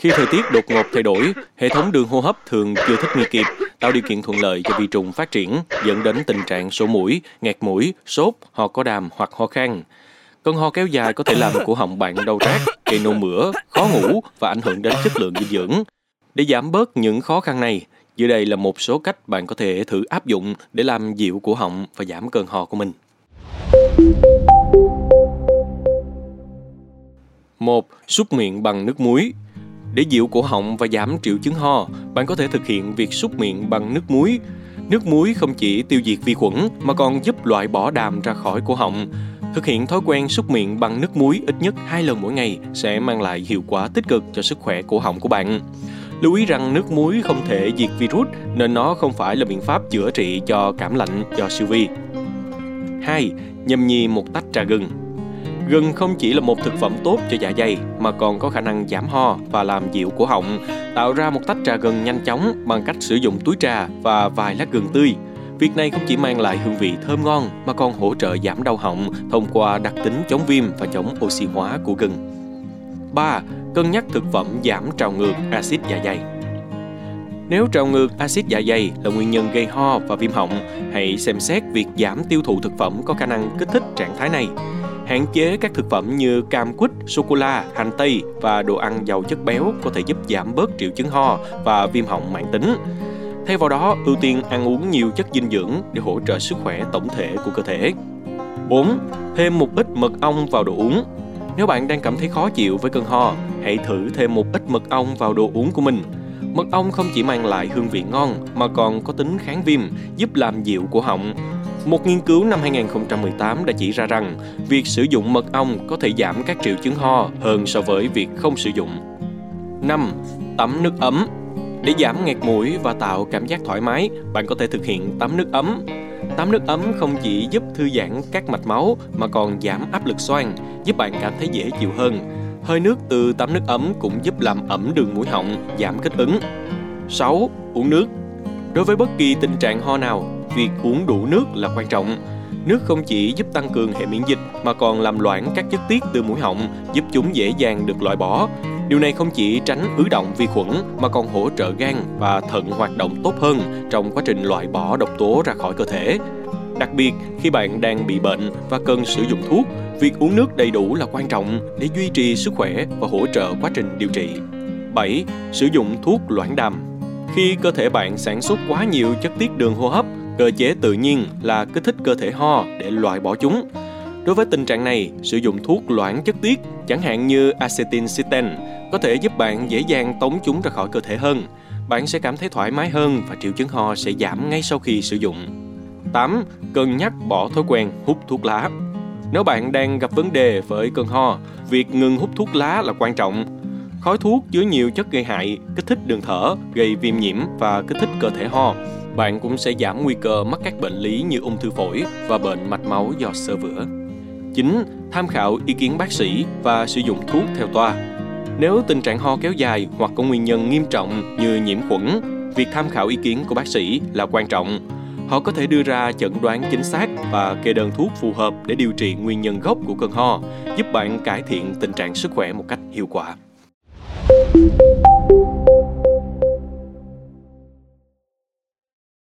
Khi thời tiết đột ngột thay đổi, hệ thống đường hô hấp thường chưa thích nghi kịp, tạo điều kiện thuận lợi cho vi trùng phát triển, dẫn đến tình trạng sổ mũi, nghẹt mũi, sốt, ho có đàm hoặc ho khan. Cơn ho kéo dài có thể làm cổ họng bạn đau rát, gây nôn mửa, khó ngủ và ảnh hưởng đến chất lượng dinh dưỡng. Để giảm bớt những khó khăn này, dưới đây là một số cách bạn có thể thử áp dụng để làm dịu cổ họng và giảm cơn ho của mình. 1. Súc miệng bằng nước muối để dịu cổ họng và giảm triệu chứng ho, bạn có thể thực hiện việc súc miệng bằng nước muối. Nước muối không chỉ tiêu diệt vi khuẩn mà còn giúp loại bỏ đàm ra khỏi cổ họng. Thực hiện thói quen súc miệng bằng nước muối ít nhất 2 lần mỗi ngày sẽ mang lại hiệu quả tích cực cho sức khỏe cổ họng của bạn. Lưu ý rằng nước muối không thể diệt virus nên nó không phải là biện pháp chữa trị cho cảm lạnh do siêu vi. 2. Nhâm nhi một tách trà gừng Gừng không chỉ là một thực phẩm tốt cho dạ dày mà còn có khả năng giảm ho và làm dịu cổ họng, tạo ra một tách trà gừng nhanh chóng bằng cách sử dụng túi trà và vài lát gừng tươi. Việc này không chỉ mang lại hương vị thơm ngon mà còn hỗ trợ giảm đau họng thông qua đặc tính chống viêm và chống oxy hóa của gừng. 3. Cân nhắc thực phẩm giảm trào ngược axit dạ dày. Nếu trào ngược axit dạ dày là nguyên nhân gây ho và viêm họng, hãy xem xét việc giảm tiêu thụ thực phẩm có khả năng kích thích trạng thái này. Hạn chế các thực phẩm như cam quýt, sô cô la, hành tây và đồ ăn giàu chất béo có thể giúp giảm bớt triệu chứng ho và viêm họng mãn tính. Thay vào đó, ưu tiên ăn uống nhiều chất dinh dưỡng để hỗ trợ sức khỏe tổng thể của cơ thể. 4. Thêm một ít mật ong vào đồ uống. Nếu bạn đang cảm thấy khó chịu với cơn ho, hãy thử thêm một ít mật ong vào đồ uống của mình. Mật ong không chỉ mang lại hương vị ngon mà còn có tính kháng viêm, giúp làm dịu cổ họng, một nghiên cứu năm 2018 đã chỉ ra rằng việc sử dụng mật ong có thể giảm các triệu chứng ho hơn so với việc không sử dụng. 5. Tắm nước ấm Để giảm nghẹt mũi và tạo cảm giác thoải mái, bạn có thể thực hiện tắm nước ấm. Tắm nước ấm không chỉ giúp thư giãn các mạch máu mà còn giảm áp lực xoang, giúp bạn cảm thấy dễ chịu hơn. Hơi nước từ tắm nước ấm cũng giúp làm ẩm đường mũi họng, giảm kích ứng. 6. Uống nước Đối với bất kỳ tình trạng ho nào, việc uống đủ nước là quan trọng. Nước không chỉ giúp tăng cường hệ miễn dịch mà còn làm loãng các chất tiết từ mũi họng, giúp chúng dễ dàng được loại bỏ. Điều này không chỉ tránh ứ động vi khuẩn mà còn hỗ trợ gan và thận hoạt động tốt hơn trong quá trình loại bỏ độc tố ra khỏi cơ thể. Đặc biệt, khi bạn đang bị bệnh và cần sử dụng thuốc, việc uống nước đầy đủ là quan trọng để duy trì sức khỏe và hỗ trợ quá trình điều trị. 7. Sử dụng thuốc loãng đàm Khi cơ thể bạn sản xuất quá nhiều chất tiết đường hô hấp Cơ chế tự nhiên là kích thích cơ thể ho để loại bỏ chúng. Đối với tình trạng này, sử dụng thuốc loãng chất tiết, chẳng hạn như acetylcysteine, có thể giúp bạn dễ dàng tống chúng ra khỏi cơ thể hơn. Bạn sẽ cảm thấy thoải mái hơn và triệu chứng ho sẽ giảm ngay sau khi sử dụng. 8. Cân nhắc bỏ thói quen hút thuốc lá. Nếu bạn đang gặp vấn đề với cơn ho, việc ngừng hút thuốc lá là quan trọng. Khói thuốc chứa nhiều chất gây hại, kích thích đường thở, gây viêm nhiễm và kích thích cơ thể ho bạn cũng sẽ giảm nguy cơ mắc các bệnh lý như ung thư phổi và bệnh mạch máu do sơ vữa. 9. Tham khảo ý kiến bác sĩ và sử dụng thuốc theo toa. Nếu tình trạng ho kéo dài hoặc có nguyên nhân nghiêm trọng như nhiễm khuẩn, việc tham khảo ý kiến của bác sĩ là quan trọng. Họ có thể đưa ra chẩn đoán chính xác và kê đơn thuốc phù hợp để điều trị nguyên nhân gốc của cơn ho, giúp bạn cải thiện tình trạng sức khỏe một cách hiệu quả.